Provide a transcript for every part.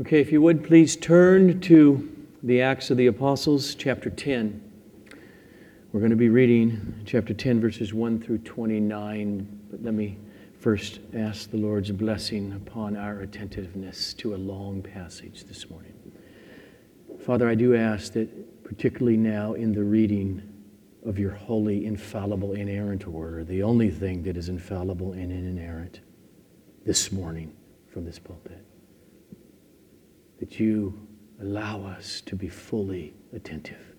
Okay, if you would please turn to the Acts of the Apostles, chapter 10. We're going to be reading chapter 10, verses 1 through 29. But let me first ask the Lord's blessing upon our attentiveness to a long passage this morning. Father, I do ask that, particularly now in the reading of your holy, infallible, inerrant word, the only thing that is infallible and inerrant this morning from this pulpit that you allow us to be fully attentive,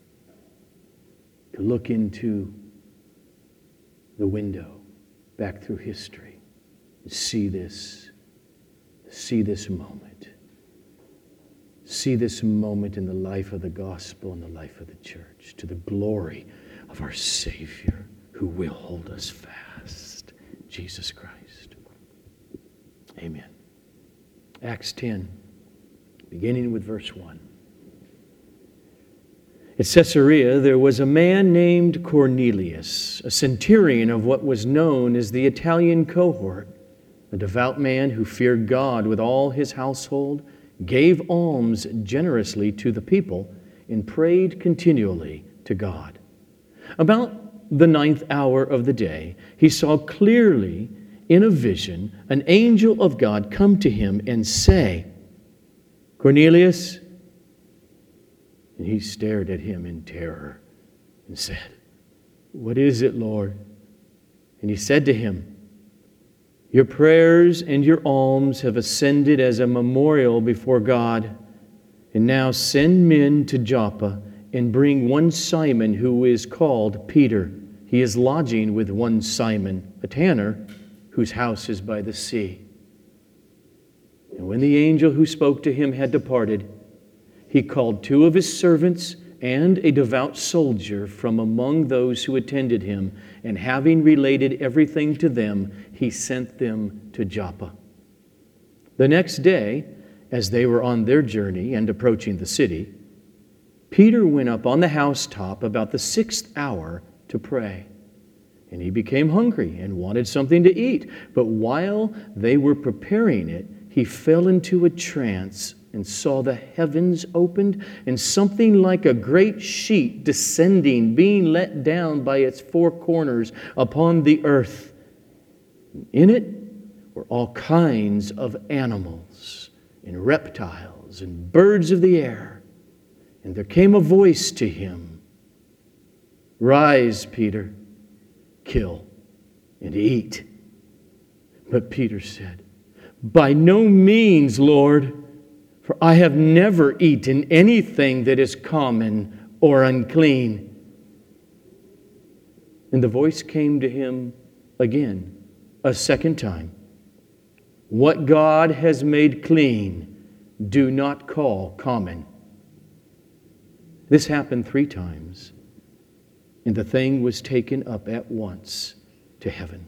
to look into the window back through history and see this, see this moment. See this moment in the life of the gospel and the life of the church to the glory of our Savior who will hold us fast, Jesus Christ. Amen. Acts 10 beginning with verse 1. At Caesarea, there was a man named Cornelius, a centurion of what was known as the Italian cohort, a devout man who feared God with all his household, gave alms generously to the people, and prayed continually to God. About the ninth hour of the day, he saw clearly in a vision an angel of God come to him and say, Cornelius? And he stared at him in terror and said, What is it, Lord? And he said to him, Your prayers and your alms have ascended as a memorial before God. And now send men to Joppa and bring one Simon who is called Peter. He is lodging with one Simon, a tanner, whose house is by the sea. And when the angel who spoke to him had departed, he called two of his servants and a devout soldier from among those who attended him, and having related everything to them, he sent them to Joppa. The next day, as they were on their journey and approaching the city, Peter went up on the housetop about the sixth hour to pray. And he became hungry and wanted something to eat. But while they were preparing it, he fell into a trance and saw the heavens opened and something like a great sheet descending, being let down by its four corners upon the earth. In it were all kinds of animals and reptiles and birds of the air. And there came a voice to him Rise, Peter, kill and eat. But Peter said, by no means, Lord, for I have never eaten anything that is common or unclean. And the voice came to him again, a second time What God has made clean, do not call common. This happened three times, and the thing was taken up at once to heaven.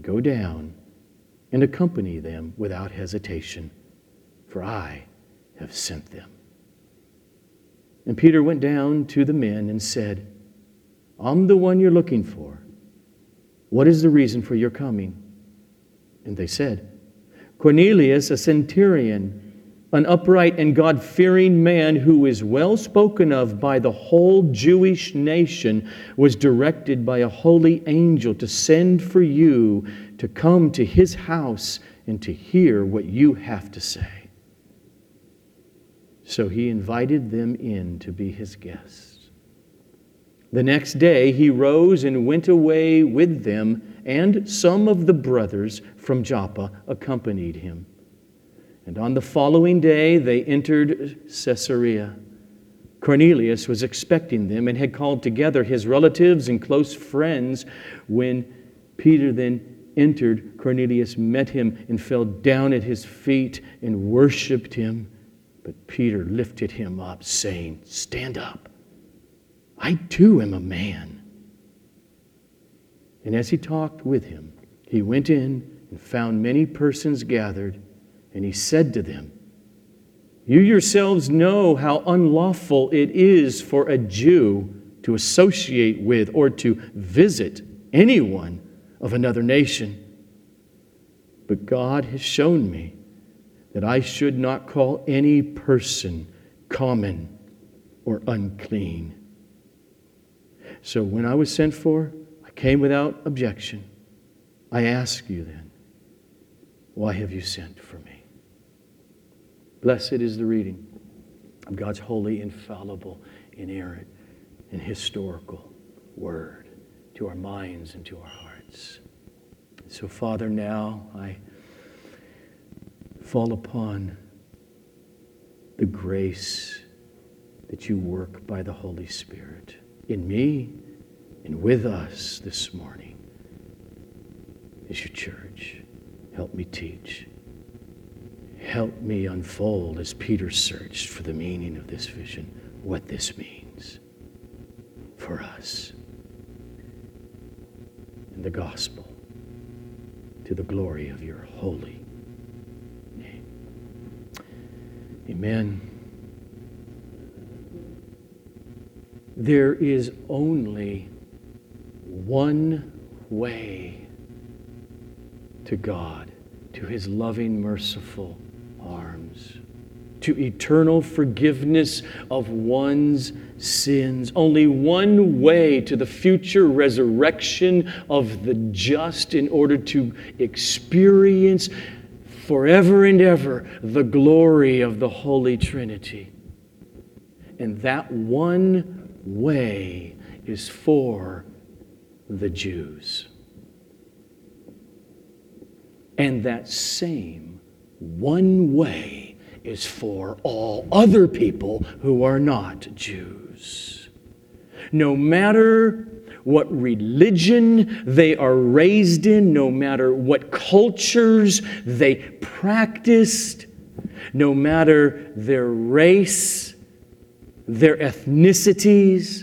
Go down and accompany them without hesitation, for I have sent them. And Peter went down to the men and said, I'm the one you're looking for. What is the reason for your coming? And they said, Cornelius, a centurion, an upright and God fearing man who is well spoken of by the whole Jewish nation, was directed by a holy angel to send for you to come to his house and to hear what you have to say. So he invited them in to be his guests. The next day he rose and went away with them, and some of the brothers from Joppa accompanied him. And on the following day, they entered Caesarea. Cornelius was expecting them and had called together his relatives and close friends when Peter then entered, Cornelius met him and fell down at his feet and worshiped him. But Peter lifted him up, saying, Stand up. I too am a man. And as he talked with him, he went in and found many persons gathered, and he said to them, You yourselves know how unlawful it is for a Jew to associate with or to visit anyone of another nation. But God has shown me that I should not call any person common or unclean. So when I was sent for, I came without objection. I ask you then, why have you sent for me? Blessed is the reading of God's holy, infallible, inerrant, and historical word to our minds and to our hearts. So, Father, now I fall upon the grace that you work by the Holy Spirit in me and with us this morning as your church. Help me teach. Help me unfold as Peter searched for the meaning of this vision, what this means for us in the gospel to the glory of your holy name. Amen. There is only one way to God, to his loving, merciful arms, to eternal forgiveness of one's sins. Only one way to the future resurrection of the just in order to experience forever and ever the glory of the Holy Trinity. And that one way is for the Jews. And that same one way is for all other people who are not Jews. No matter what religion they are raised in, no matter what cultures they practiced, no matter their race, their ethnicities,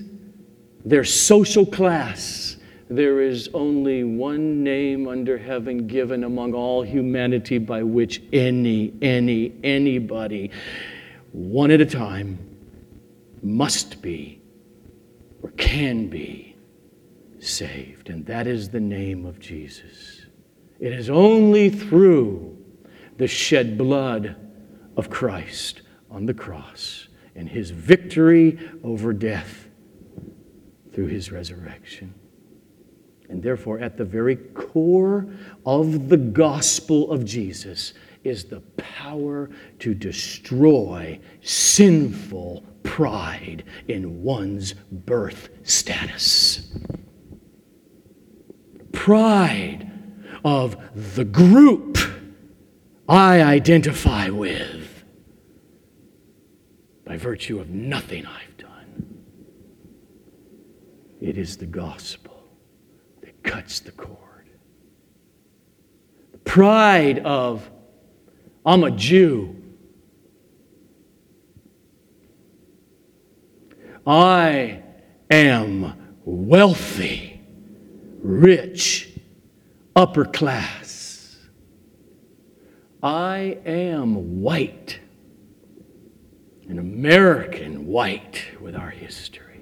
their social class, there is only one name under heaven given among all humanity by which any, any, anybody, one at a time, must be or can be saved. And that is the name of Jesus. It is only through the shed blood of Christ on the cross and his victory over death through his resurrection. And therefore, at the very core of the gospel of Jesus is the power to destroy sinful pride in one's birth status. Pride of the group I identify with by virtue of nothing I've done. It is the gospel cuts the cord. The pride of, I'm a Jew. I am wealthy, rich, upper class. I am white, an American white with our history.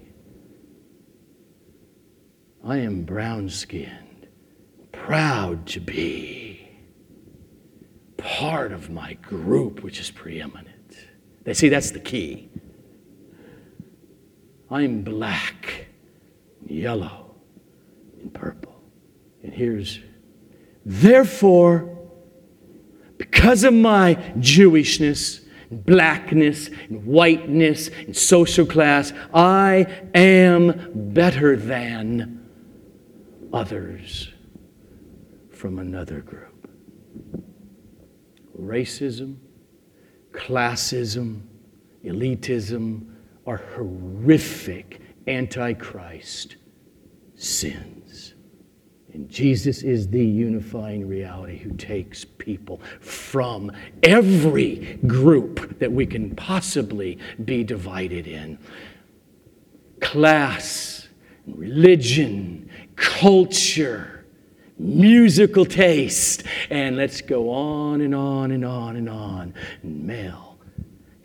I am brown skinned, proud to be part of my group, which is preeminent. They see that's the key. I'm black, yellow, and purple. And here's, therefore, because of my Jewishness, blackness, and whiteness, and social class, I am better than others from another group. Racism, classism, elitism are horrific antichrist sins. And Jesus is the unifying reality who takes people from every group that we can possibly be divided in class, religion, culture, musical taste, and let's go on and on and on and on, and male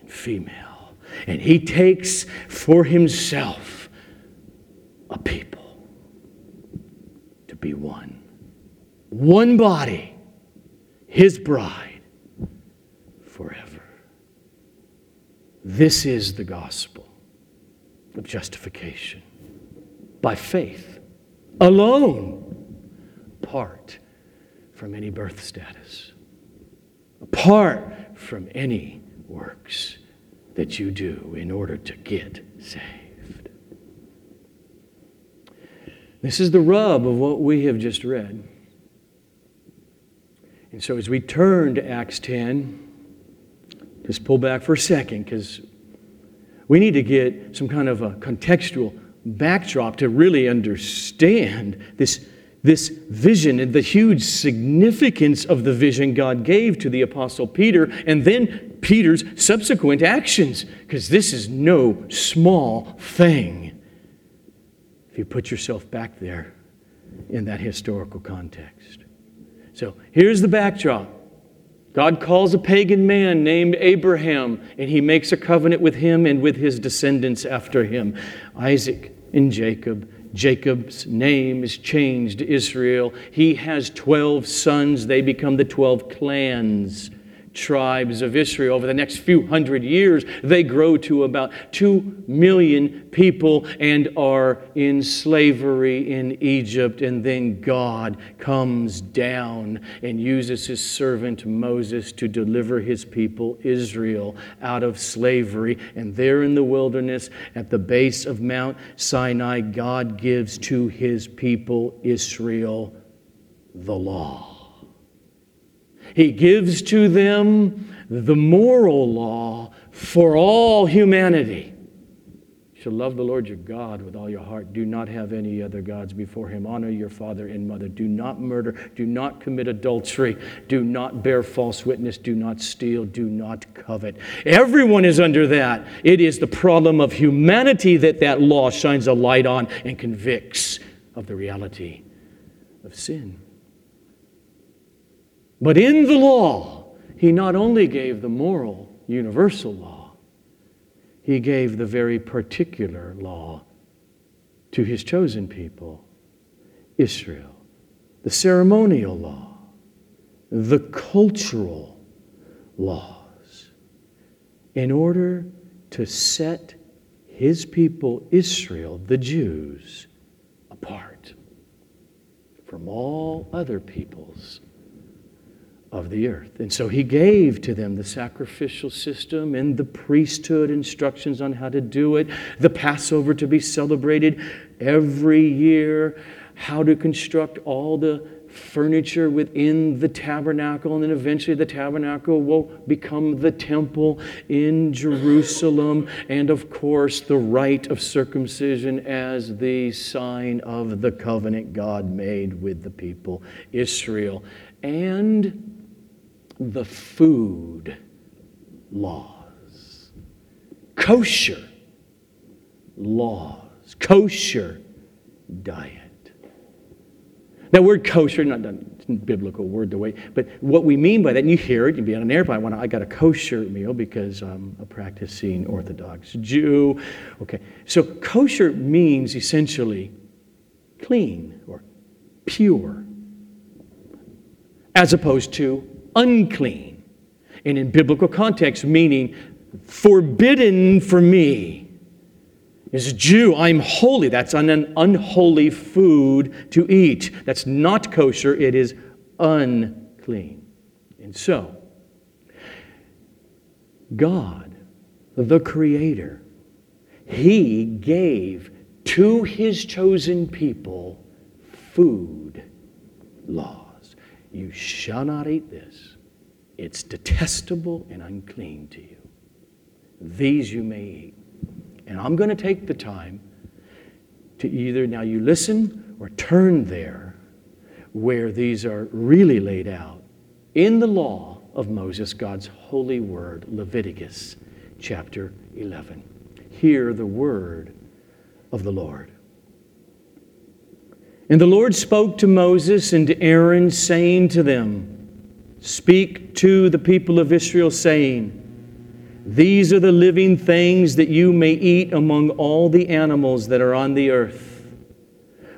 and female. And he takes for himself a people to be one. One body, his bride, forever. This is the gospel of justification by faith alone, apart from any birth status, apart from any works that you do in order to get saved. This is the rub of what we have just read. And so, as we turn to Acts 10, just pull back for a second because we need to get some kind of a contextual backdrop to really understand this, this vision and the huge significance of the vision God gave to the Apostle Peter and then Peter's subsequent actions, because this is no small thing. If you put yourself back there in that historical context. So here's the backdrop God calls a pagan man named Abraham, and he makes a covenant with him and with his descendants after him Isaac and Jacob. Jacob's name is changed to Israel. He has 12 sons, they become the 12 clans tribes of Israel. Over the next few hundred years, they grow to about 2 million people and are in slavery in Egypt. And then God comes down and uses his servant Moses to deliver his people, Israel, out of slavery. And there in the wilderness, at the base of Mount Sinai, God gives to his people, Israel, the law. He gives to them the moral law for all humanity. You shall love the Lord your God with all your heart. Do not have any other gods before him. Honor your father and mother. Do not murder. Do not commit adultery. Do not bear false witness. Do not steal. Do not covet. Everyone is under that. It is the problem of humanity that that law shines a light on and convicts of the reality of sin. But in the law, he not only gave the moral, universal law, he gave the very particular law to his chosen people, Israel, the ceremonial law, the cultural laws, in order to set his people, Israel, the Jews, apart from all other peoples of the earth. And so he gave to them the sacrificial system and the priesthood instructions on how to do it, the Passover to be celebrated every year, how to construct all the furniture within the tabernacle, and then eventually the tabernacle will become the temple in Jerusalem, and of course, the rite of circumcision as the sign of the covenant God made with the people Israel. And the food laws. Kosher laws. Kosher diet. That word kosher, not a biblical word the way, but what we mean by that, and you hear it, you be on an airplane, I got a kosher meal because I'm a practicing Orthodox Jew. Okay, so kosher means essentially clean or pure, as opposed to unclean. And in biblical context, meaning forbidden for me. As a Jew, I'm holy. That's an unholy food to eat. That's not kosher, it is unclean. And so, God, the Creator, He gave to His chosen people food law. You shall not eat this. It's detestable and unclean to you. These you may eat. And I'm going to take the time to either now you listen or turn there where these are really laid out in the law of Moses, God's holy word, Leviticus chapter 11. Hear the word of the Lord. And the Lord spoke to Moses and to Aaron, saying to them, Speak to the people of Israel, saying, These are the living things that you may eat among all the animals that are on the earth.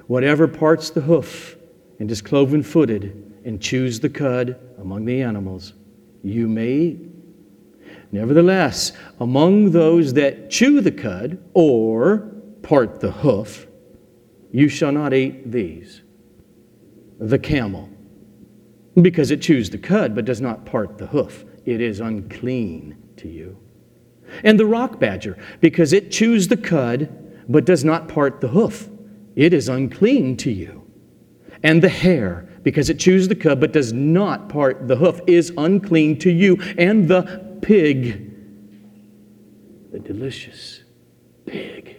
Whatever parts the hoof and is cloven footed and chews the cud among the animals, you may eat. Nevertheless, among those that chew the cud or part the hoof, you shall not eat these the camel, because it chews the cud but does not part the hoof. It is unclean to you. And the rock badger, because it chews the cud but does not part the hoof. It is unclean to you. And the hare, because it chews the cud but does not part the hoof, is unclean to you. And the pig, the delicious pig,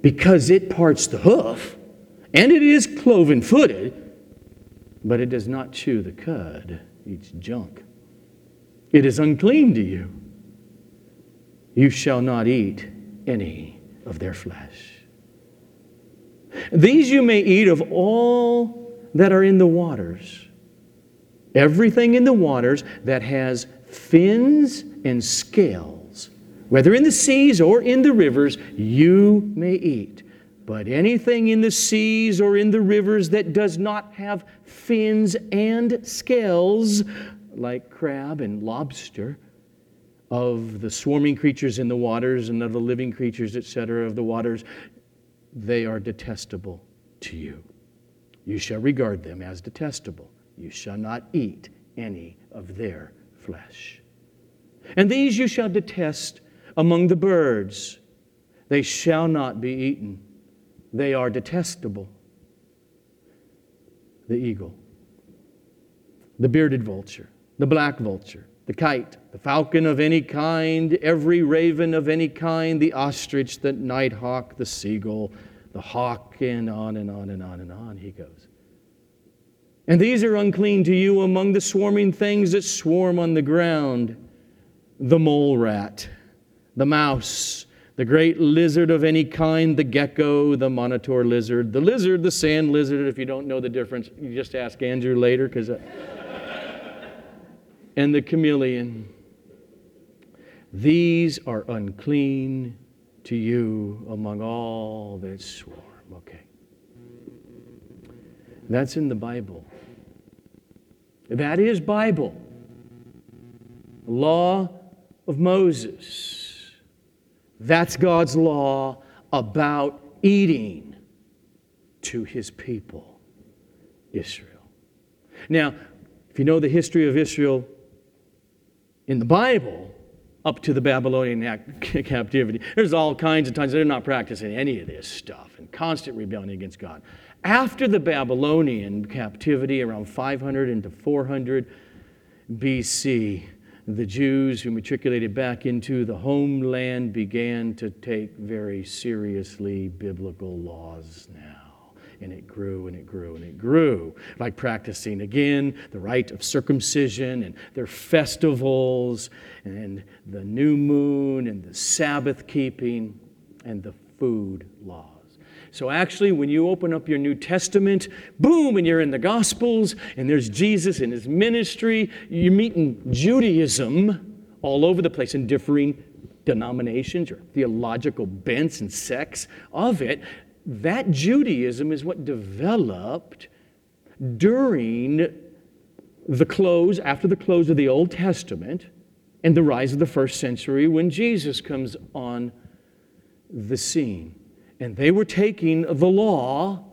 because it parts the hoof, and it is cloven footed, but it does not chew the cud, eats junk. It is unclean to you. You shall not eat any of their flesh. These you may eat of all that are in the waters. Everything in the waters that has fins and scales, whether in the seas or in the rivers, you may eat. But anything in the seas or in the rivers that does not have fins and scales, like crab and lobster, of the swarming creatures in the waters and of the living creatures, etc., of the waters, they are detestable to you. You shall regard them as detestable. You shall not eat any of their flesh. And these you shall detest among the birds. They shall not be eaten. They are detestable. The eagle, the bearded vulture, the black vulture, the kite, the falcon of any kind, every raven of any kind, the ostrich, the nighthawk, the seagull, the hawk, and on and on and on and on he goes. And these are unclean to you among the swarming things that swarm on the ground. The mole rat, the mouse, the great lizard of any kind, the gecko, the monitor lizard, the lizard, the sand lizard. If you don't know the difference, you just ask Andrew later, because. Uh, and the chameleon. These are unclean to you among all that swarm. Okay. That's in the Bible. That is Bible. Law of Moses. That's God's law about eating to his people, Israel. Now, if you know the history of Israel in the Bible, up to the Babylonian captivity. There's all kinds of times they're not practicing any of this stuff and constant rebellion against God. After the Babylonian captivity, around 500 into 400 BC, the Jews who matriculated back into the homeland began to take very seriously biblical laws now. And it grew and it grew and it grew, like practicing again the rite of circumcision and their festivals and the new moon and the Sabbath keeping and the food laws. So, actually, when you open up your New Testament, boom, and you're in the Gospels, and there's Jesus and his ministry, you're meeting Judaism all over the place in differing denominations or theological bents and sects of it. That Judaism is what developed during the close, after the close of the Old Testament, and the rise of the first century when Jesus comes on the scene. And they were taking the law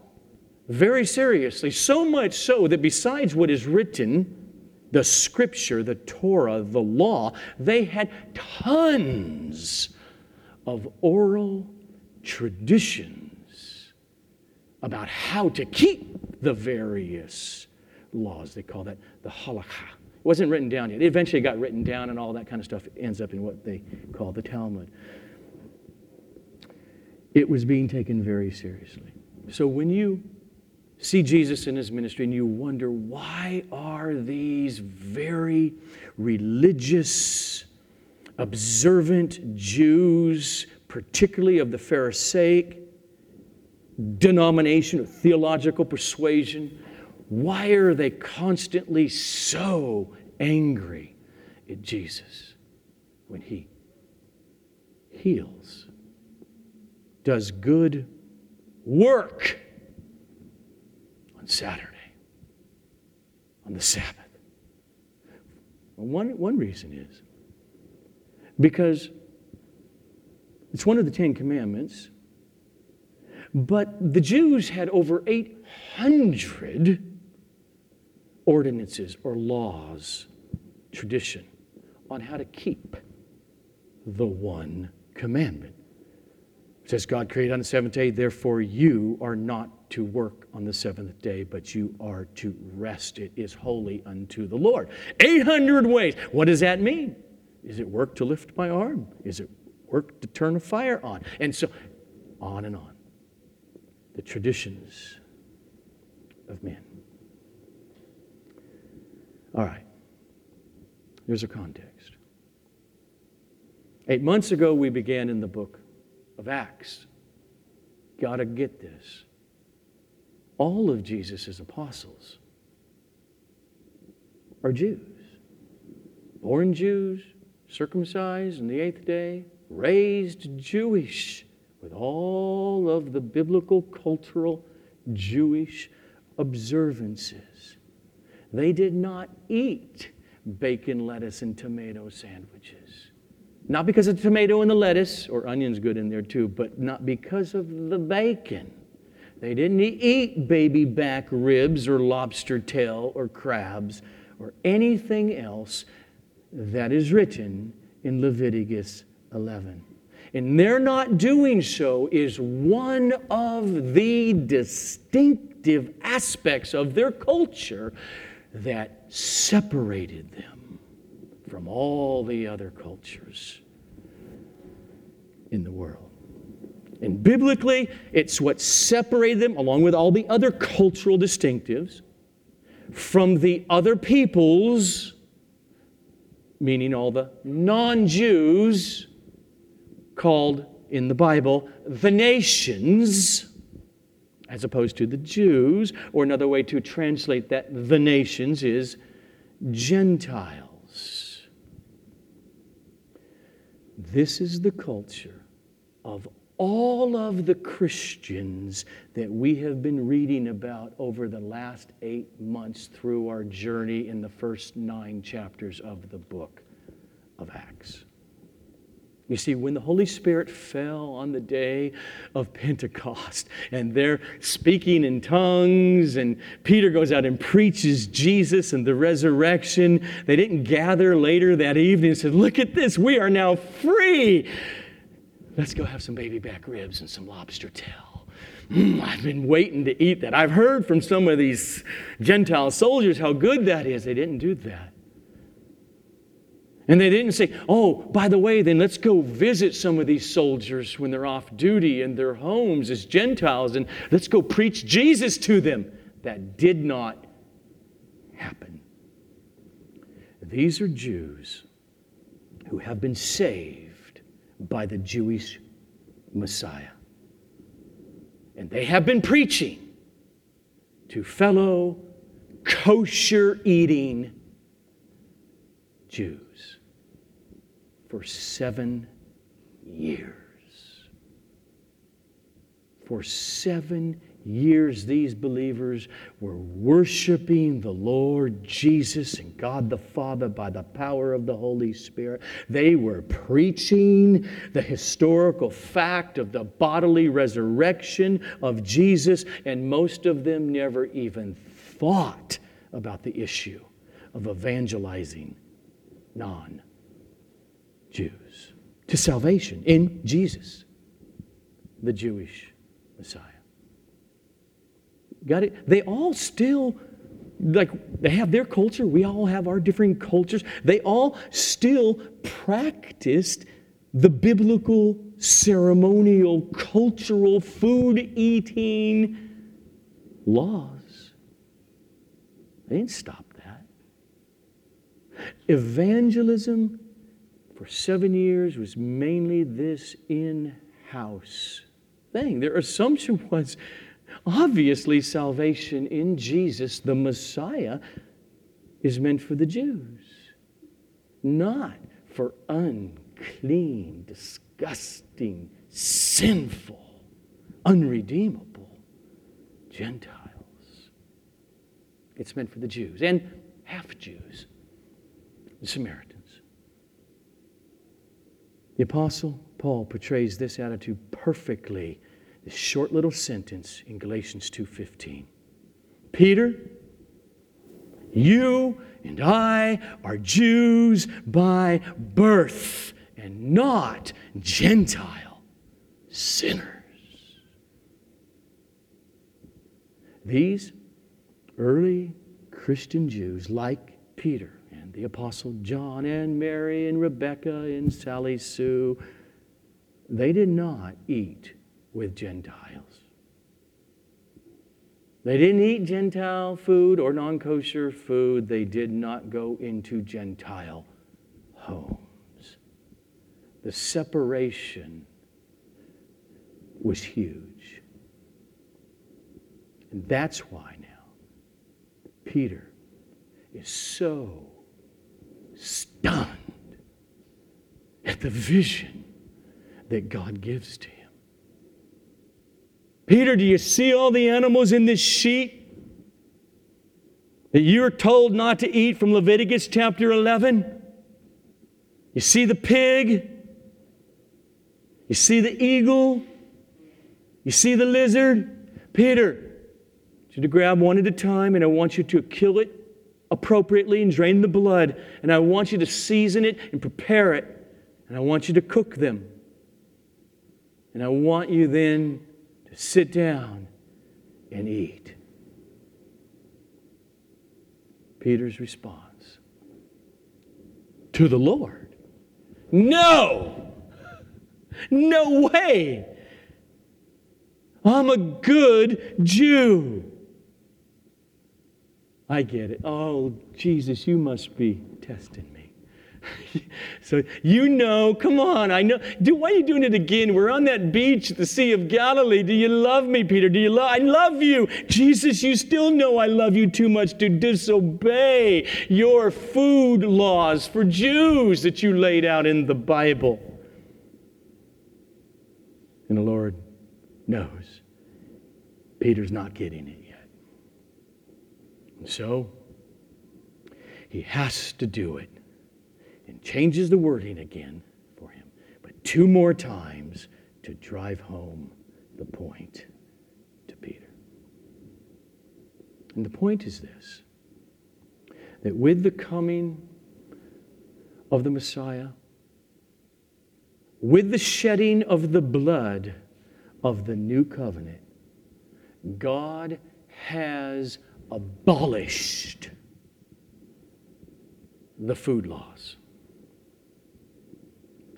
very seriously, so much so that besides what is written, the scripture, the Torah, the law, they had tons of oral traditions about how to keep the various laws. They call that the halakha. It wasn't written down yet. It eventually got written down, and all that kind of stuff ends up in what they call the Talmud it was being taken very seriously. So when you see Jesus in his ministry and you wonder why are these very religious, observant Jews, particularly of the Pharisaic denomination or theological persuasion, why are they constantly so angry at Jesus when he heals, does good work on Saturday, on the Sabbath? One, one reason is because it's one of the Ten Commandments, but the Jews had over 800 ordinances or laws, tradition, on how to keep the one commandment. It says, God created on the seventh day, therefore you are not to work on the seventh day, but you are to rest. It is holy unto the Lord. 800 ways. What does that mean? Is it work to lift my arm? Is it work to turn a fire on? And so on and on. The traditions of men. All right. There's a context. Eight months ago, we began in the book of Acts. Got to get this. All of Jesus' apostles are Jews. Born Jews, circumcised on the eighth day, raised Jewish, with all of the biblical, cultural, Jewish observances. They did not eat bacon, lettuce, and tomato sandwiches. Not because of the tomato and the lettuce, or onions good in there too, but not because of the bacon. They didn't eat baby back ribs or lobster tail or crabs or anything else that is written in Leviticus 11. And their not doing so is one of the distinctive aspects of their culture that separated them from all the other cultures in the world. And biblically, it's what separated them, along with all the other cultural distinctives, from the other peoples, meaning all the non Jews called in the Bible the nations as opposed to the Jews, or another way to translate that, the nations, is Gentiles. This is the culture of all of the Christians that we have been reading about over the last eight months through our journey in the first nine chapters of the book of Acts. You see, when the Holy Spirit fell on the day of Pentecost and they're speaking in tongues, and Peter goes out and preaches Jesus and the resurrection, they didn't gather later that evening and said, Look at this, we are now free. Let's go have some baby back ribs and some lobster tail. Mm, I've been waiting to eat that. I've heard from some of these Gentile soldiers how good that is. They didn't do that. And they didn't say, oh, by the way, then let's go visit some of these soldiers when they're off duty in their homes as Gentiles and let's go preach Jesus to them. That did not happen. These are Jews who have been saved by the Jewish Messiah. And they have been preaching to fellow kosher eating Jews for seven years. For seven years, these believers were worshiping the Lord Jesus and God the Father by the power of the Holy Spirit. They were preaching the historical fact of the bodily resurrection of Jesus, and most of them never even thought about the issue of evangelizing non Jews to salvation in Jesus, the Jewish Messiah. Got it? They all still, like, they have their culture. We all have our different cultures. They all still practiced the biblical, ceremonial, cultural, food eating laws. They didn't stop. Evangelism for seven years was mainly this in house thing. Their assumption was obviously salvation in Jesus, the Messiah, is meant for the Jews, not for unclean, disgusting, sinful, unredeemable Gentiles. It's meant for the Jews and half Jews, the Samaritans. The Apostle Paul portrays this attitude perfectly. This short little sentence in Galatians 2:15. Peter, you and I are Jews by birth and not Gentile sinners. These early Christian Jews, like Peter the Apostle John and Mary and Rebecca and Sally Sue, they did not eat with Gentiles. They didn't eat Gentile food or non kosher food. They did not go into Gentile homes. The separation was huge. And that's why now Peter is so stunned at the vision that God gives to him. Peter, do you see all the animals in this sheet that you're told not to eat from Leviticus chapter 11? You see the pig? You see the eagle? You see the lizard? Peter, you to grab one at a time and I want you to kill it appropriately and drain the blood. And I want you to season it and prepare it. And I want you to cook them. And I want you then to sit down and eat. Peter's response to the Lord No! No way! I'm a good Jew. I get it. Oh, Jesus, you must be testing me. so you know, come on, I know. Do, why are you doing it again? We're on that beach the Sea of Galilee. Do you love me, Peter? Do you love? I love you, Jesus. You still know I love you too much to disobey your food laws for Jews that you laid out in the Bible. And the Lord knows Peter's not getting it so he has to do it and changes the wording again for him, but two more times to drive home the point to Peter. And the point is this that with the coming of the Messiah, with the shedding of the blood of the new covenant, God has abolished the food laws.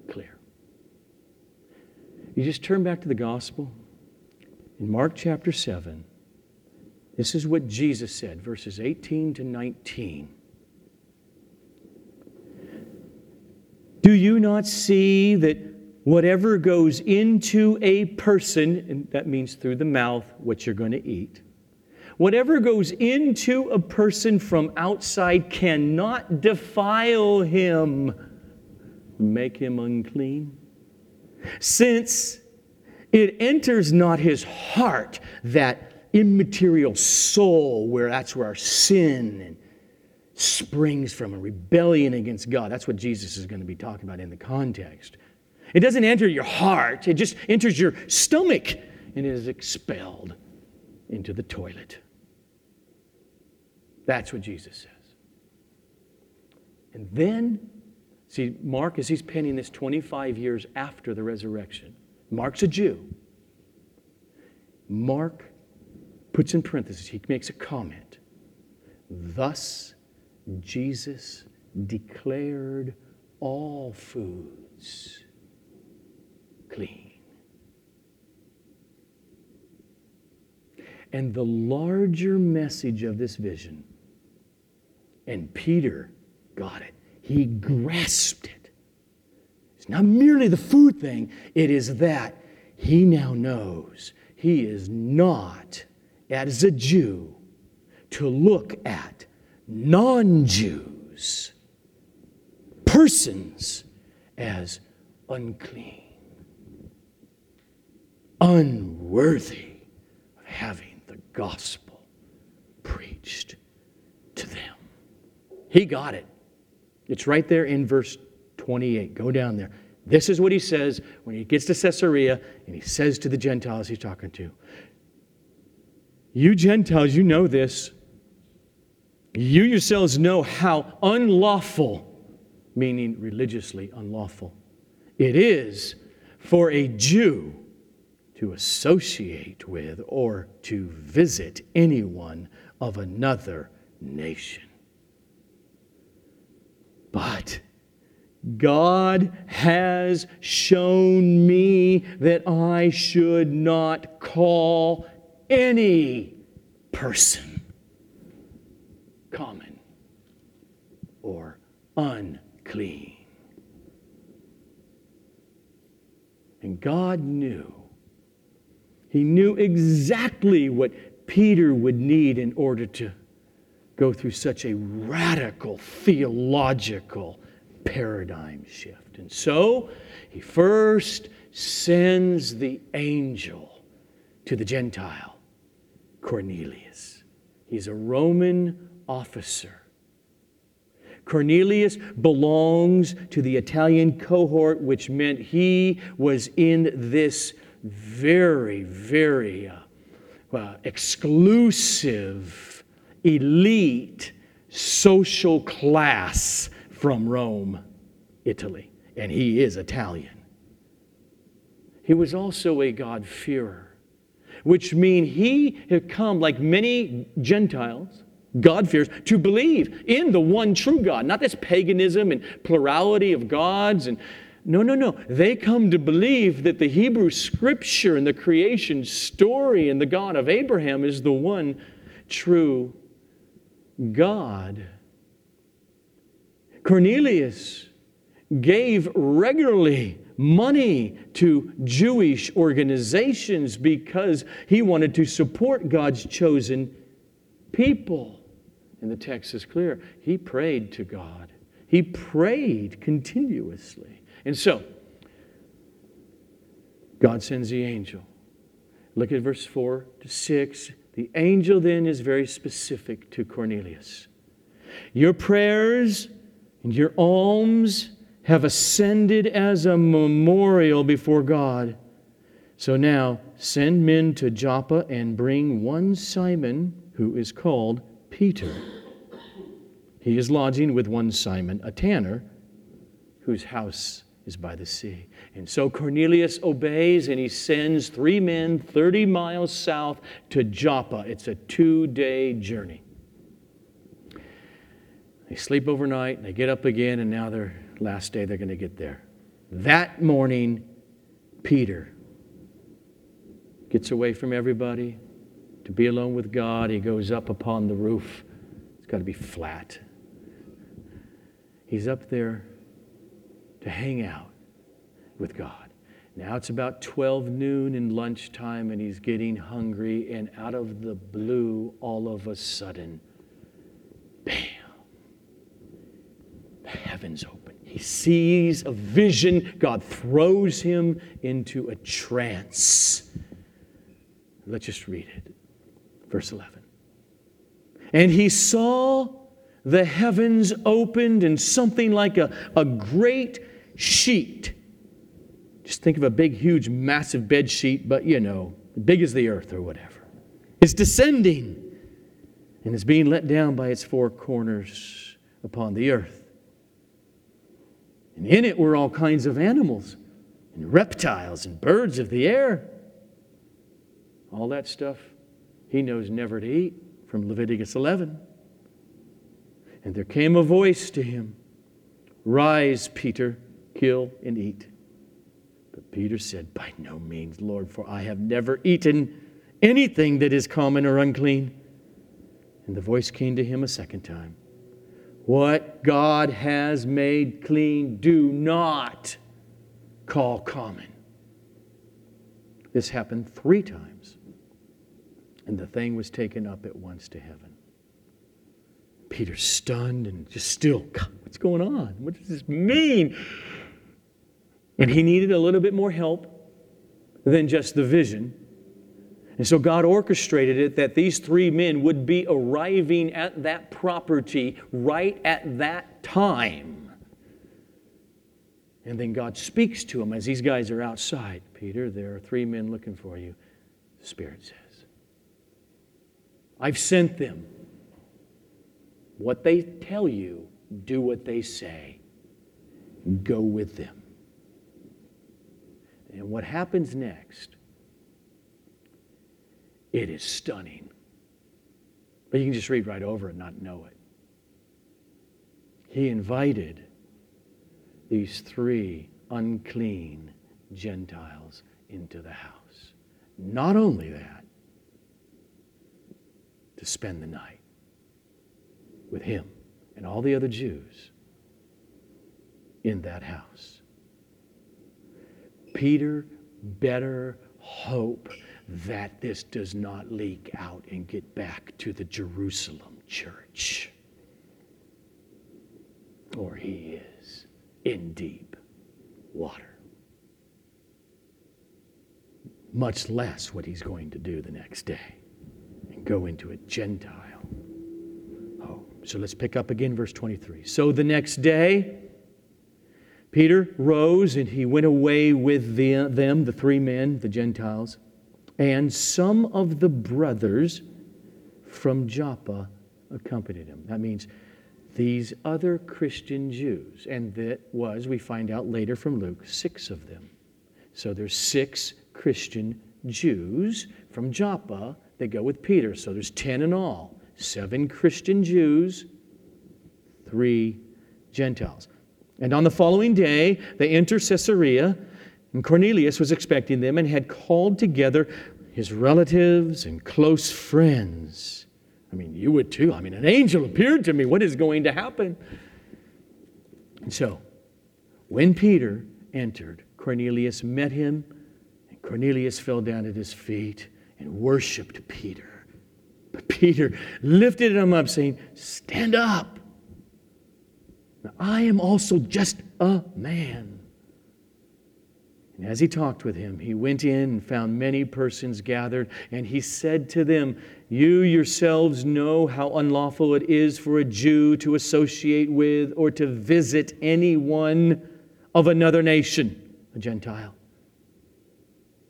Clear. You just turn back to the gospel. In Mark chapter 7, this is what Jesus said, verses 18 to 19. Do you not see that whatever goes into a person, and that means through the mouth, what you're going to eat, whatever goes into a person from outside cannot defile him, make him unclean? since it enters not his heart, that immaterial soul, where that's where our sin springs from, a rebellion against God. That's what Jesus is going to be talking about in the context. It doesn't enter your heart, it just enters your stomach and is expelled into the toilet. That's what Jesus says. And then See, Mark, as he's penning this 25 years after the resurrection, Mark's a Jew. Mark puts in parentheses, he makes a comment. Thus, Jesus declared all foods clean. and the larger message of this vision. And Peter got it. He grasped it. It's not merely the food thing, it is that he now knows he is not, as a Jew, to look at non Jews, persons, as unclean, unworthy of having the gospel preached to them. He got it. It's right there in verse 28. Go down there. This is what he says when he gets to Caesarea and he says to the Gentiles he's talking to You Gentiles, you know this. You yourselves know how unlawful, meaning religiously unlawful, it is for a Jew to associate with or to visit anyone of another nation. But God has shown me that I should not call any person common or unclean. And God knew. He knew exactly what Peter would need in order to go through such a radical theological paradigm shift. And so he first sends the angel to the Gentile, Cornelius. He's a Roman officer. Cornelius belongs to the Italian cohort, which meant he was in this very, very uh, uh, exclusive, elite social class from Rome, Italy, and he is Italian. He was also a God-fearer, which means he had come, like many Gentiles, God fears, to believe in the one true God, not this paganism and plurality of gods and no, no, no. They come to believe that the Hebrew scripture and the creation story and the God of Abraham is the one true God. Cornelius gave regularly money to Jewish organizations because he wanted to support God's chosen people. And the text is clear. He prayed to God, he prayed continuously. And so, God sends the angel. Look at verse 4 to 6. The angel then is very specific to Cornelius. Your prayers and your alms have ascended as a memorial before God. So now send men to Joppa and bring one Simon, who is called Peter. He is lodging with one Simon, a tanner, whose house is by the sea. And so Cornelius obeys and he sends three men 30 miles south to Joppa. It's a two day journey. They sleep overnight and they get up again, and now their last day they're going to get there. That morning, Peter gets away from everybody to be alone with God. He goes up upon the roof. It's got to be flat. He's up there to hang out with God. Now it's about 12 noon in lunchtime, and he's getting hungry, and out of the blue, all of a sudden, bam, the heavens open. He sees a vision. God throws him into a trance. Let's just read it. Verse 11. And he saw the heavens opened and something like a, a great sheet. Just think of a big, huge, massive bed sheet, but you know, big as the earth or whatever. It's descending and is being let down by its four corners upon the earth. And in it were all kinds of animals and reptiles and birds of the air. All that stuff he knows never to eat from Leviticus 11. And there came a voice to him Rise, Peter, kill and eat. But Peter said, By no means, Lord, for I have never eaten anything that is common or unclean. And the voice came to him a second time What God has made clean, do not call common. This happened three times. And the thing was taken up at once to heaven. Peter's stunned and just still, what's going on? What does this mean? And he needed a little bit more help than just the vision. And so God orchestrated it that these three men would be arriving at that property right at that time. And then God speaks to him as these guys are outside. Peter, there are three men looking for you, the Spirit says. I've sent them. What they tell you, do what they say. Go with them. And what happens next, it is stunning. But you can just read right over it and not know it. He invited these three unclean Gentiles into the house. Not only that, to spend the night with him and all the other Jews in that house. Peter better hope that this does not leak out and get back to the Jerusalem church. Or he is in deep water. Much less what he's going to do the next day and go into a Gentile. Oh, so let's pick up again, verse 23. So the next day, Peter rose and he went away with the, them, the three men, the Gentiles, and some of the brothers from Joppa accompanied him. That means these other Christian Jews, and that was, we find out later from Luke, six of them. So there's six Christian Jews from Joppa that go with Peter. So there's 10 in all seven Christian Jews, three Gentiles. And on the following day, they enter Caesarea, and Cornelius was expecting them and had called together his relatives and close friends. I mean, you would too. I mean, an angel appeared to me. What is going to happen? And so, when Peter entered, Cornelius met him, and Cornelius fell down at his feet and worshiped Peter. But Peter lifted him up, saying, Stand up. I am also just a man. And as he talked with him, he went in and found many persons gathered, and he said to them, You yourselves know how unlawful it is for a Jew to associate with or to visit anyone of another nation, a Gentile.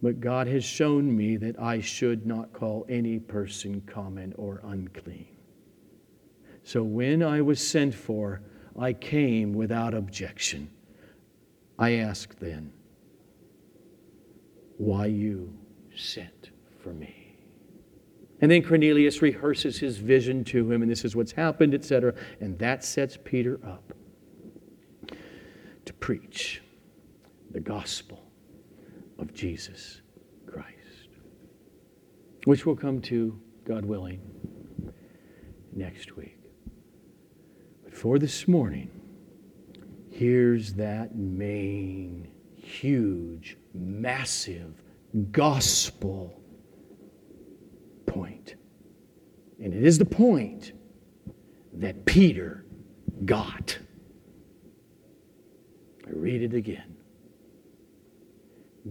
But God has shown me that I should not call any person common or unclean. So when I was sent for, I came without objection. I ask then, why you sent for me. And then Cornelius rehearses his vision to him, and this is what's happened, etc. And that sets Peter up to preach the gospel of Jesus Christ, which we'll come to, God willing, next week. For this morning, here's that main, huge massive gospel point. And it is the point that Peter got. I read it again.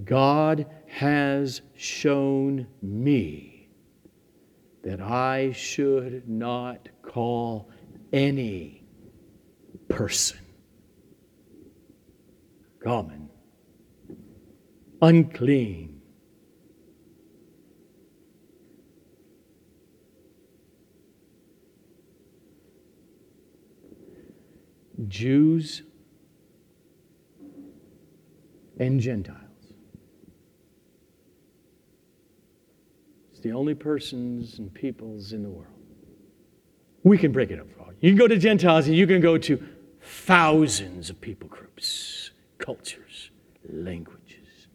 God has shown me that I should not call any person common unclean. Jews and Gentiles. It's the only persons and peoples in the world. We can break it up for all. You can go to Gentiles and you can go to thousands of people groups, cultures, languages.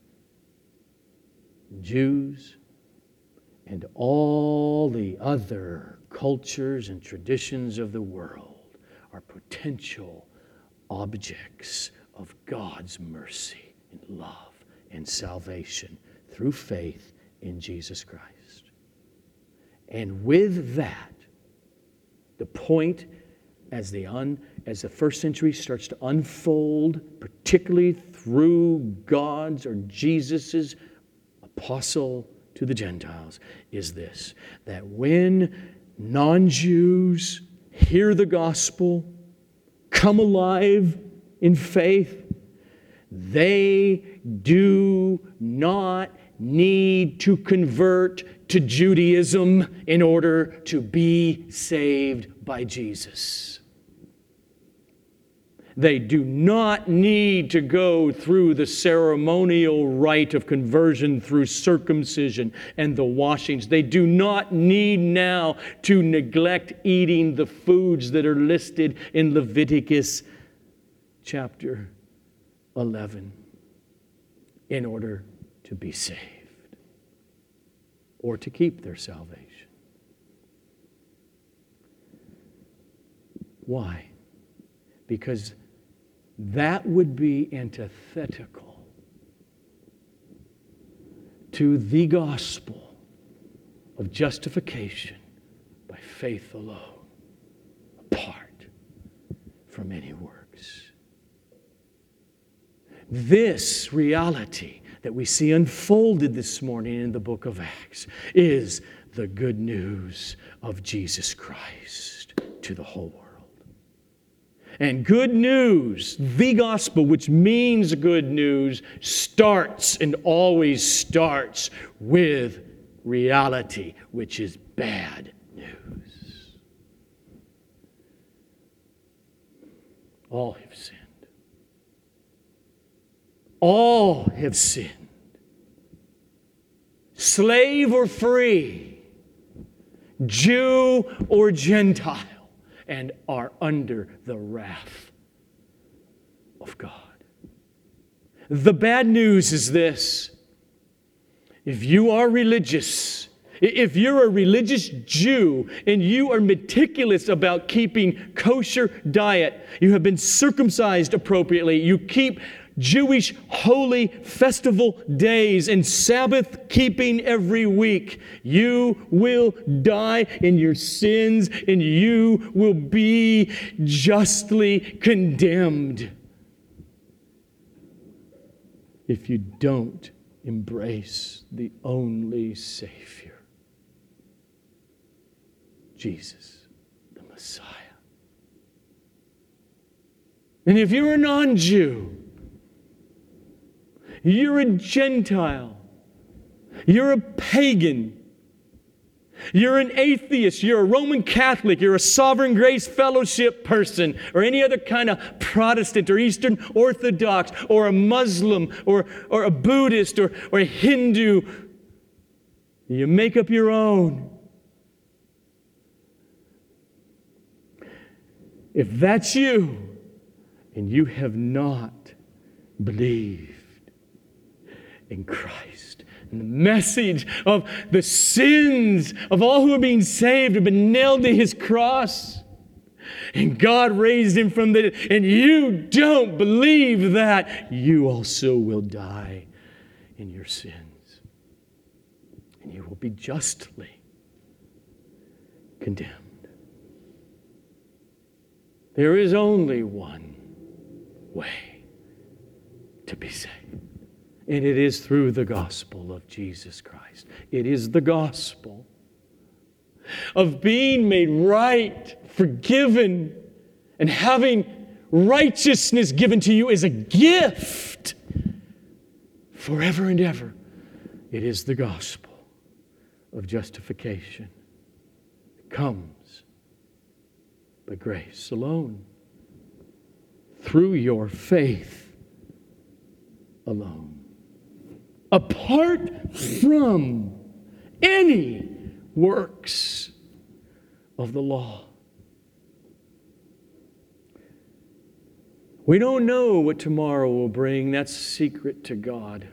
Jews and all the other cultures and traditions of the world are potential objects of God's mercy and love and salvation through faith in Jesus Christ. And with that, the point as the, un, as the first century starts to unfold, particularly through God's or Jesus's apostle to the Gentiles, is this that when non Jews hear the gospel, come alive in faith, they do not need to convert to Judaism in order to be saved by Jesus. They do not need to go through the ceremonial rite of conversion through circumcision and the washings. They do not need now to neglect eating the foods that are listed in Leviticus chapter 11 in order to be saved or to keep their salvation. Why? Because that would be antithetical to the gospel of justification by faith alone, apart from any works. This reality that we see unfolded this morning in the book of Acts is the good news of Jesus Christ to the whole world. And good news, the gospel, which means good news, starts and always starts with reality, which is bad news. All have sinned. All have sinned. Slave or free, Jew or Gentile and are under the wrath of God. The bad news is this if you are religious, if you're a religious Jew and you are meticulous about keeping kosher diet, you have been circumcised appropriately, you keep Jewish holy festival days and Sabbath keeping every week. You will die in your sins and you will be justly condemned if you don't embrace the only Savior, Jesus, the Messiah. And if you're a non Jew, you're a Gentile. You're a pagan. You're an atheist. You're a Roman Catholic. You're a Sovereign Grace Fellowship person, or any other kind of Protestant or Eastern Orthodox, or a Muslim, or, or a Buddhist, or, or a Hindu. You make up your own. If that's you, and you have not believed, in Christ. And the message of the sins of all who are being saved have been nailed to his cross. And God raised him from the dead. And you don't believe that, you also will die in your sins. And you will be justly condemned. There is only one way to be saved. And it is through the gospel of Jesus Christ. It is the gospel of being made right, forgiven, and having righteousness given to you as a gift forever and ever. It is the gospel of justification. It comes by grace alone, through your faith alone apart from any works of the law. We don't know what tomorrow will bring. That's secret to God.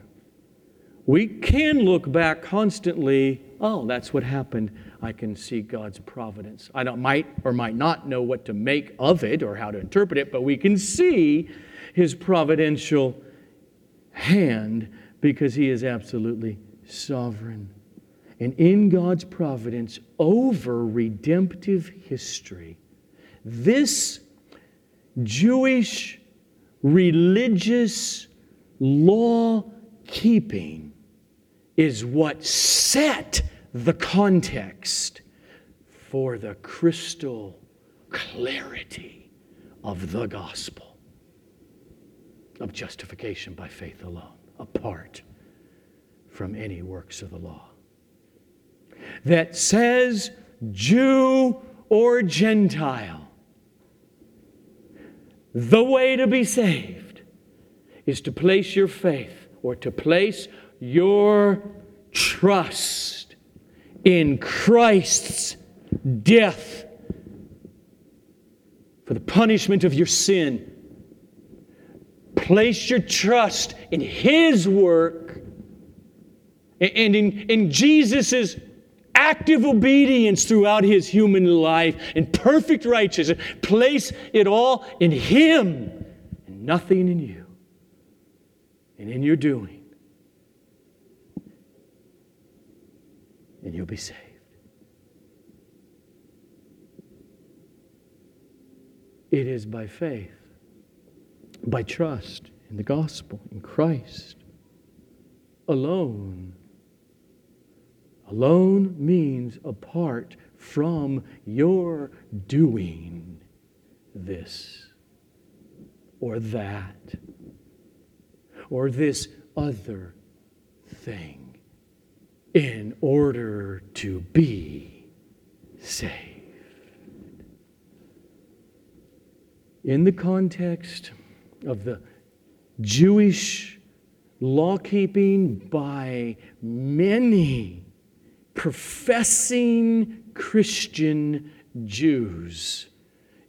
we can look back constantly. Oh, that's what happened. I can see God's providence. I don't, might or might not know what to make of it or how to interpret it, but we can see His providential hand because He is absolutely sovereign. And in God's providence over redemptive history, this Jewish religious law keeping is what set the context for the crystal clarity of the gospel of justification by faith alone, apart from any works of the law. That says, Jew or Gentile, the way to be saved is to place your faith or to place your trust in Christ's death for the punishment of your sin. Place your trust in His work and in, in Jesus' active obedience throughout His human life and perfect righteousness. Place it all in Him and nothing in you and in your doing. and you'll be saved. It is by faith, by trust in the gospel, in Christ alone. Alone means apart from your doing this or that or this other thing in order to be saved. In the context of the Jewish law keeping by many professing Christian Jews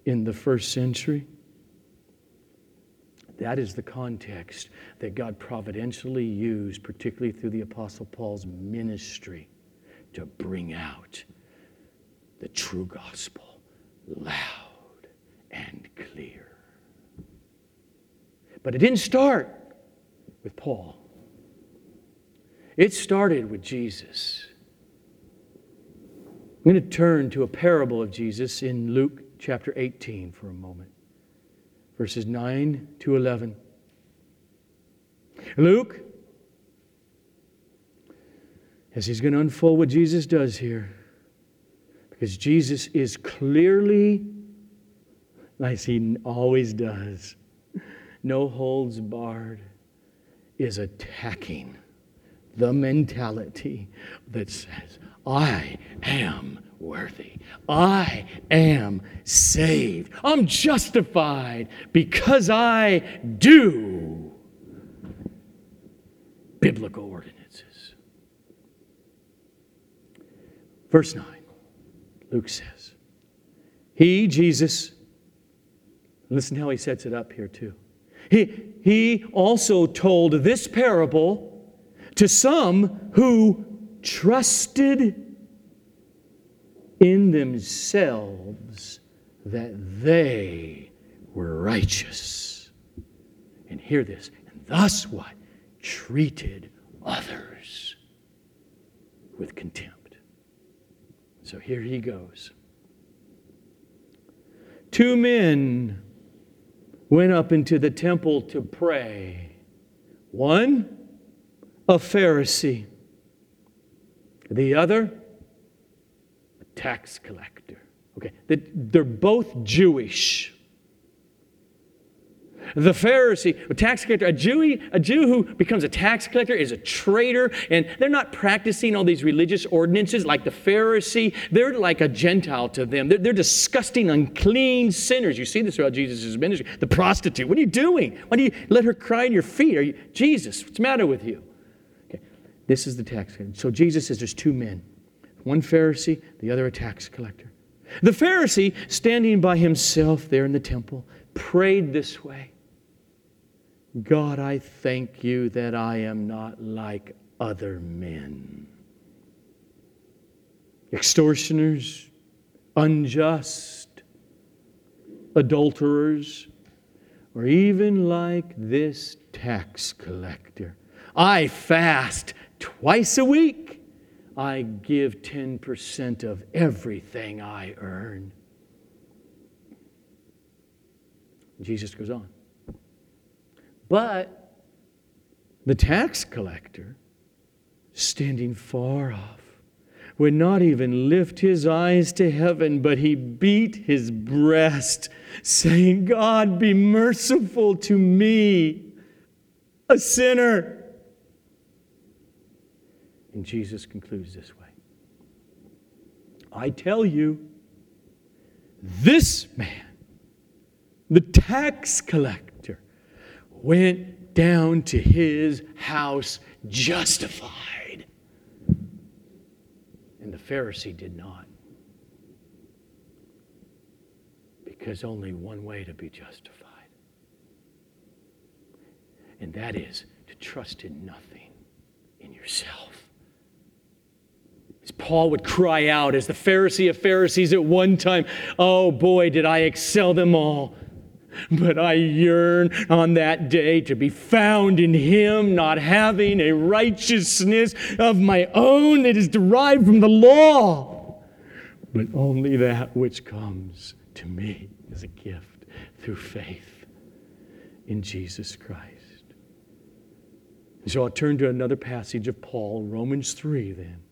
in the first century, that is the context that God providentially used, particularly through the Apostle Paul's ministry, to bring out the true gospel loud and clear. But it didn't start with Paul, it started with Jesus. I'm going to turn to a parable of Jesus in Luke chapter 18 for a moment verses 9 to 11. Luke, as he's going to unfold what Jesus does here, because Jesus is clearly, as he always does, no holds barred, is attacking the mentality that says, I am worthy. I am saved. I'm justified because I do biblical ordinances. Verse 9, Luke says, He, Jesus, listen how he sets it up here too. He, he also told this parable to some who trusted in themselves that they were righteous. And hear this, and thus what? Treated others with contempt. So here he goes. Two men went up into the temple to pray. One, a Pharisee, the other, a tax collector. Okay, they're both Jewish. The Pharisee, a tax collector, a Jew, a Jew who becomes a tax collector is a traitor, and they're not practicing all these religious ordinances like the Pharisee. They're like a Gentile to them. They're, they're disgusting, unclean sinners. You see this throughout Jesus' ministry. The prostitute, what are you doing? Why do you let her cry in your feet? Are you, Jesus, what's the matter with you? Okay. This is the tax collector. So Jesus says there's two men one Pharisee, the other a tax collector. The Pharisee, standing by himself there in the temple, prayed this way God, I thank you that I am not like other men. Extortioners, unjust, adulterers, or even like this tax collector. I fast twice a week. I give 10% of everything I earn. Jesus goes on. But the tax collector, standing far off, would not even lift his eyes to heaven, but he beat his breast, saying, God, be merciful to me, a sinner. And Jesus concludes this way I tell you, this man, the tax collector, went down to his house justified. And the Pharisee did not. Because only one way to be justified, and that is to trust in nothing in yourself. As Paul would cry out as the Pharisee of Pharisees at one time, Oh boy, did I excel them all. But I yearn on that day to be found in Him, not having a righteousness of my own that is derived from the law, but only that which comes to me as a gift through faith in Jesus Christ. So I'll turn to another passage of Paul, Romans 3, then.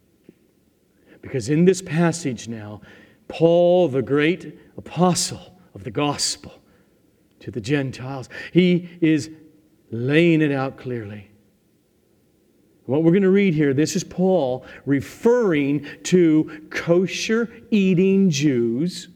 Because in this passage now, Paul, the great apostle of the gospel to the Gentiles, he is laying it out clearly. What we're going to read here, this is Paul referring to kosher eating Jews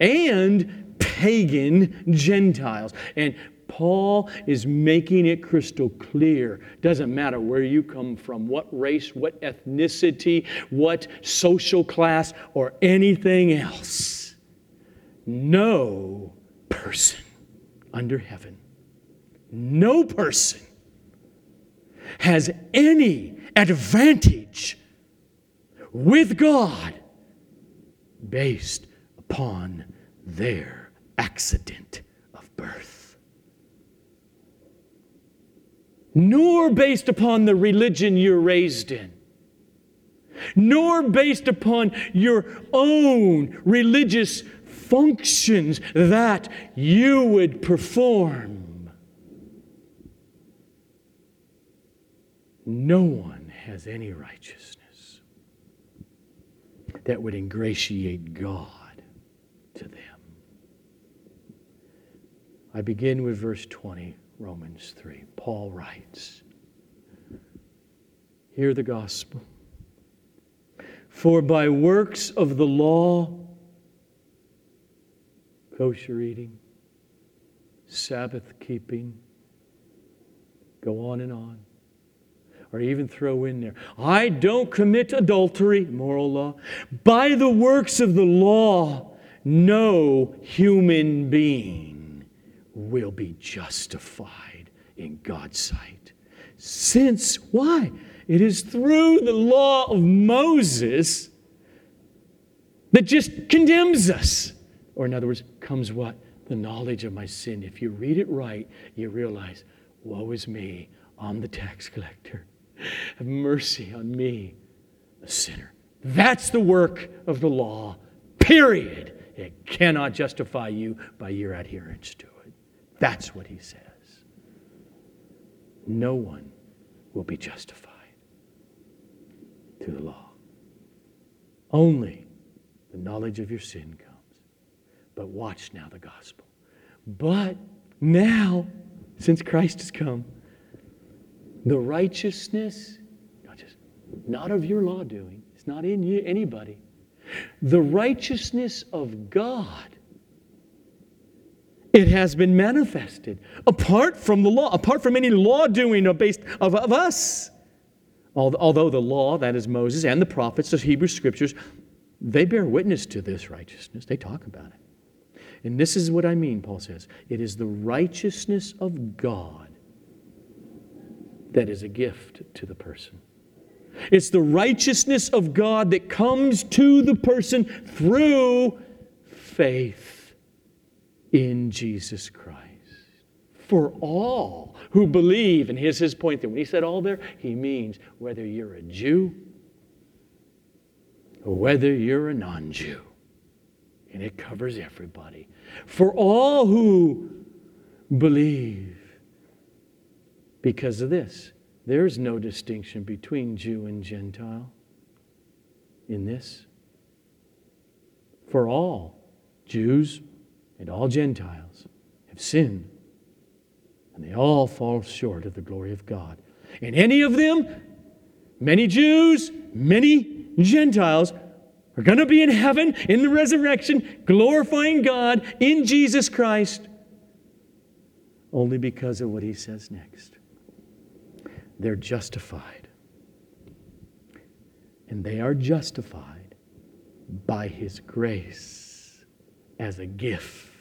and pagan Gentiles. And Paul is making it crystal clear. Doesn't matter where you come from, what race, what ethnicity, what social class, or anything else. No person under heaven, no person has any advantage with God based upon their accident of birth. nor based upon the religion you're raised in, nor based upon your own religious functions that you would perform. No one has any righteousness that would ingratiate God to them. I begin with verse 20. Romans 3. Paul writes Hear the gospel. For by works of the law, kosher eating, Sabbath keeping, go on and on. Or even throw in there, I don't commit adultery, moral law. By the works of the law, no human being will be justified in God's sight. Since, why? It is through the law of Moses that just condemns us. Or, in other words, comes what? The knowledge of my sin. If you read it right, you realize, woe is me, I'm the tax collector. Have mercy on me, a sinner. That's the work of the law, period. It cannot justify you by your adherence to it. That's what he says. No one will be justified through the law. Only the knowledge of your sin comes. But watch now the gospel. But now, since Christ has come, the righteousness, not just not of your law doing, it's not in you, anybody. The righteousness of God it has been manifested apart from the law, apart from any law doing based of, of us. Although the law, that is Moses, and the prophets, the Hebrew scriptures, they bear witness to this righteousness. They talk about it. And this is what I mean, Paul says it is the righteousness of God that is a gift to the person. It's the righteousness of God that comes to the person through faith in Jesus Christ. For all who believe, and here's his point there. When he said all there, he means whether you're a Jew or whether you're a non Jew. And it covers everybody. For all who believe. Because of this, there's no distinction between Jew and Gentile in this. For all Jews and all Gentiles have sinned, and they all fall short of the glory of God. And any of them, many Jews, many Gentiles, are going to be in heaven in the resurrection, glorifying God in Jesus Christ, only because of what he says next. They're justified. And they are justified by his grace as a gift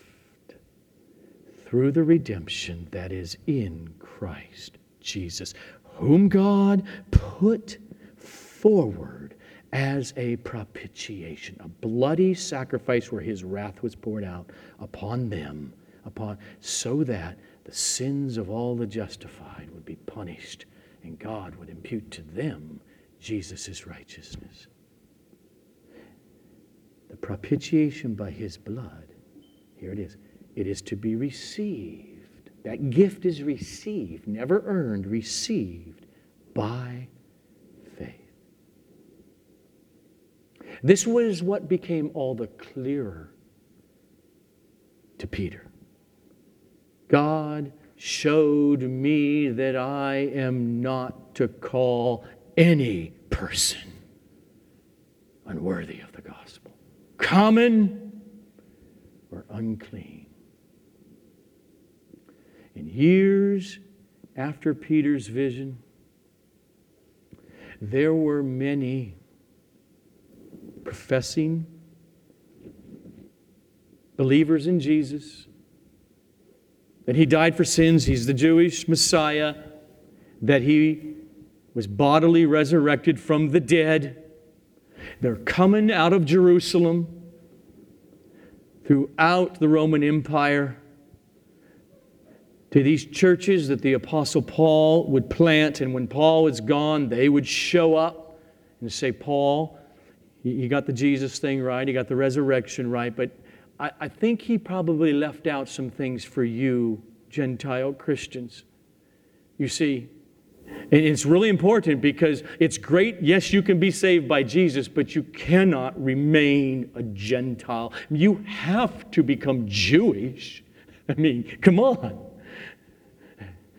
through the redemption that is in Christ Jesus, whom God put forward as a propitiation, a bloody sacrifice where his wrath was poured out upon them, upon so that the sins of all the justified would be punished and God would impute to them Jesus' righteousness. The propitiation by his blood, here it is, it is to be received. That gift is received, never earned, received by This was what became all the clearer to Peter. God showed me that I am not to call any person unworthy of the gospel, common or unclean. And years after Peter's vision, there were many professing believers in Jesus that he died for sins, he's the Jewish Messiah, that he was bodily resurrected from the dead. They're coming out of Jerusalem throughout the Roman Empire to these churches that the Apostle Paul would plant, and when Paul is gone, they would show up and say, Paul, you got the Jesus thing right, you got the resurrection right, but I, I think he probably left out some things for you, Gentile Christians. You see, and it's really important because it's great, yes, you can be saved by Jesus, but you cannot remain a Gentile. You have to become Jewish. I mean, come on.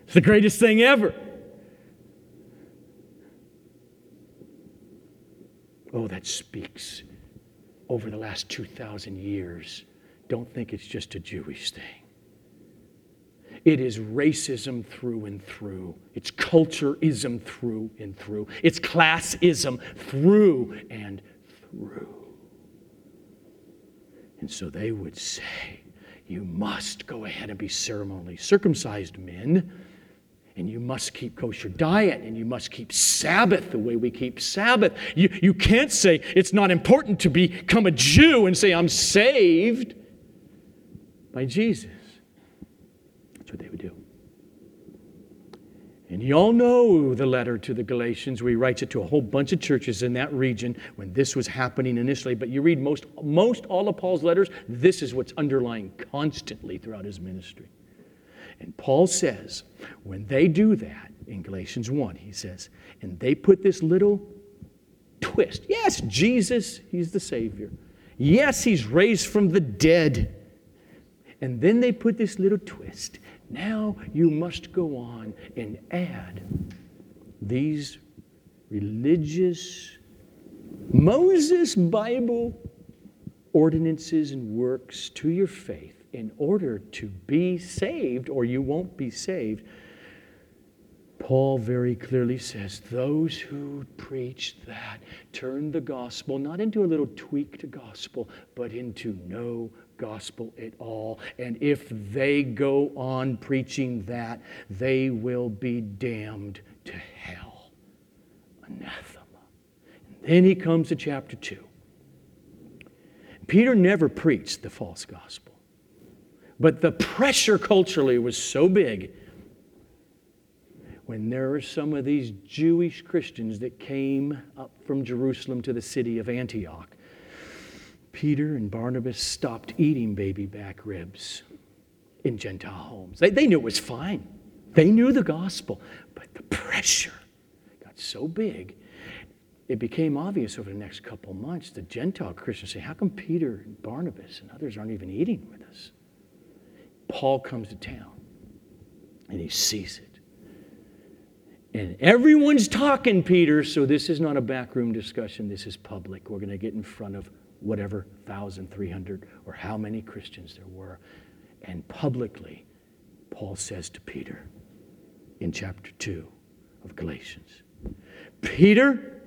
It's the greatest thing ever. That speaks over the last 2,000 years don't think it's just a Jewish thing. It is racism through and through. It's cultureism through and through. It's classism through and through. And so they would say, You must go ahead and be ceremonially circumcised men, and you must keep kosher diet, and you must keep Sabbath the way we keep Sabbath. You, you can't say it's not important to become a Jew and say, I'm saved by Jesus. That's what they would do. And you all know the letter to the Galatians where he writes it to a whole bunch of churches in that region when this was happening initially. But you read most, most all of Paul's letters, this is what's underlying constantly throughout his ministry. And Paul says, when they do that in Galatians 1, he says, and they put this little twist. Yes, Jesus, he's the Savior. Yes, he's raised from the dead. And then they put this little twist. Now you must go on and add these religious Moses Bible ordinances and works to your faith in order to be saved, or you won't be saved. Paul very clearly says those who preach that turn the gospel not into a little tweaked gospel, but into no gospel at all. And if they go on preaching that, they will be damned to hell. Anathema. And then he comes to chapter 2. Peter never preached the false gospel, but the pressure culturally was so big when there were some of these Jewish Christians that came up from Jerusalem to the city of Antioch, Peter and Barnabas stopped eating baby back ribs in Gentile homes. They, they knew it was fine, they knew the gospel, but the pressure got so big. It became obvious over the next couple months. The Gentile Christians say, How come Peter and Barnabas and others aren't even eating with? Paul comes to town and he sees it. And everyone's talking, Peter, so this is not a backroom discussion. This is public. We're going to get in front of whatever 1,300 or how many Christians there were. And publicly, Paul says to Peter in chapter 2 of Galatians Peter,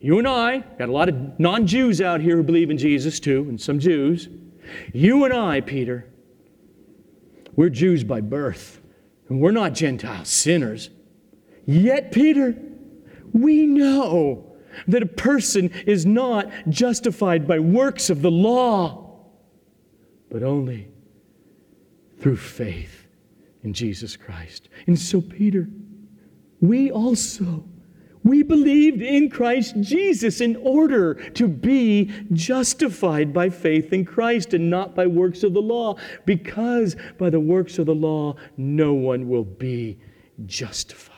you and I, got a lot of non Jews out here who believe in Jesus too, and some Jews. You and I, Peter, we're Jews by birth, and we're not Gentile sinners. Yet, Peter, we know that a person is not justified by works of the law, but only through faith in Jesus Christ. And so, Peter, we also we believed in Christ Jesus in order to be justified by faith in Christ and not by works of the law, because by the works of the law no one will be justified.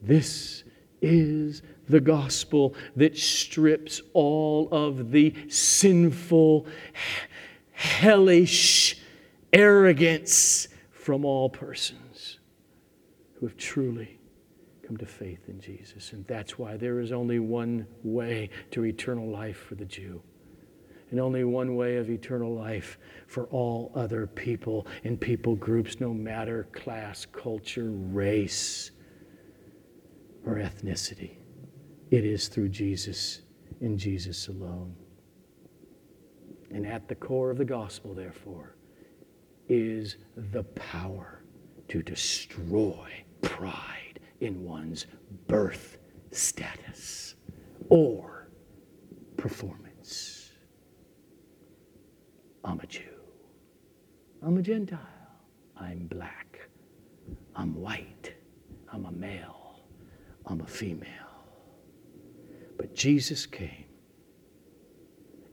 This is the gospel that strips all of the sinful, hellish arrogance from all persons who have truly come to faith in Jesus. And that's why there is only one way to eternal life for the Jew. And only one way of eternal life for all other people and people groups, no matter class, culture, race or ethnicity. It is through Jesus in Jesus alone. And at the core of the gospel, therefore, is the power to destroy pride in one's birth status or performance. I'm a Jew. I'm a Gentile. I'm black. I'm white. I'm a male. I'm a female. But Jesus came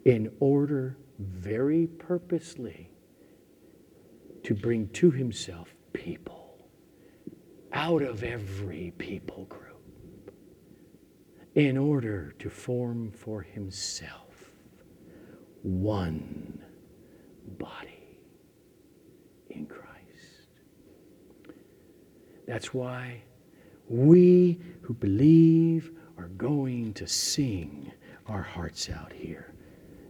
in order very purposely to bring to himself people out of every people group in order to form for himself one body in Christ. That's why we who believe are going to sing our hearts out here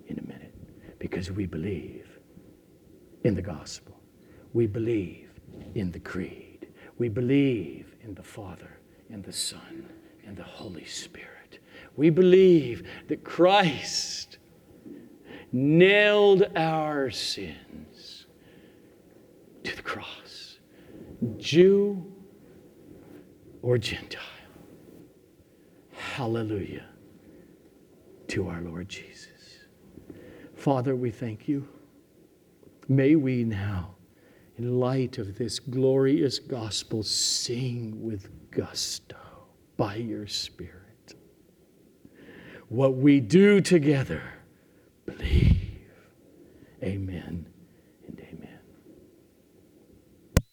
in a minute because we believe in the gospel. We believe in the creed. We believe in the Father and the Son and the Holy Spirit. We believe that Christ nailed our sins to the cross. Jew or Gentile. Hallelujah to our Lord Jesus. Father, we thank you. May we now, in light of this glorious gospel, sing with gusto by your Spirit. What we do together, believe. Amen.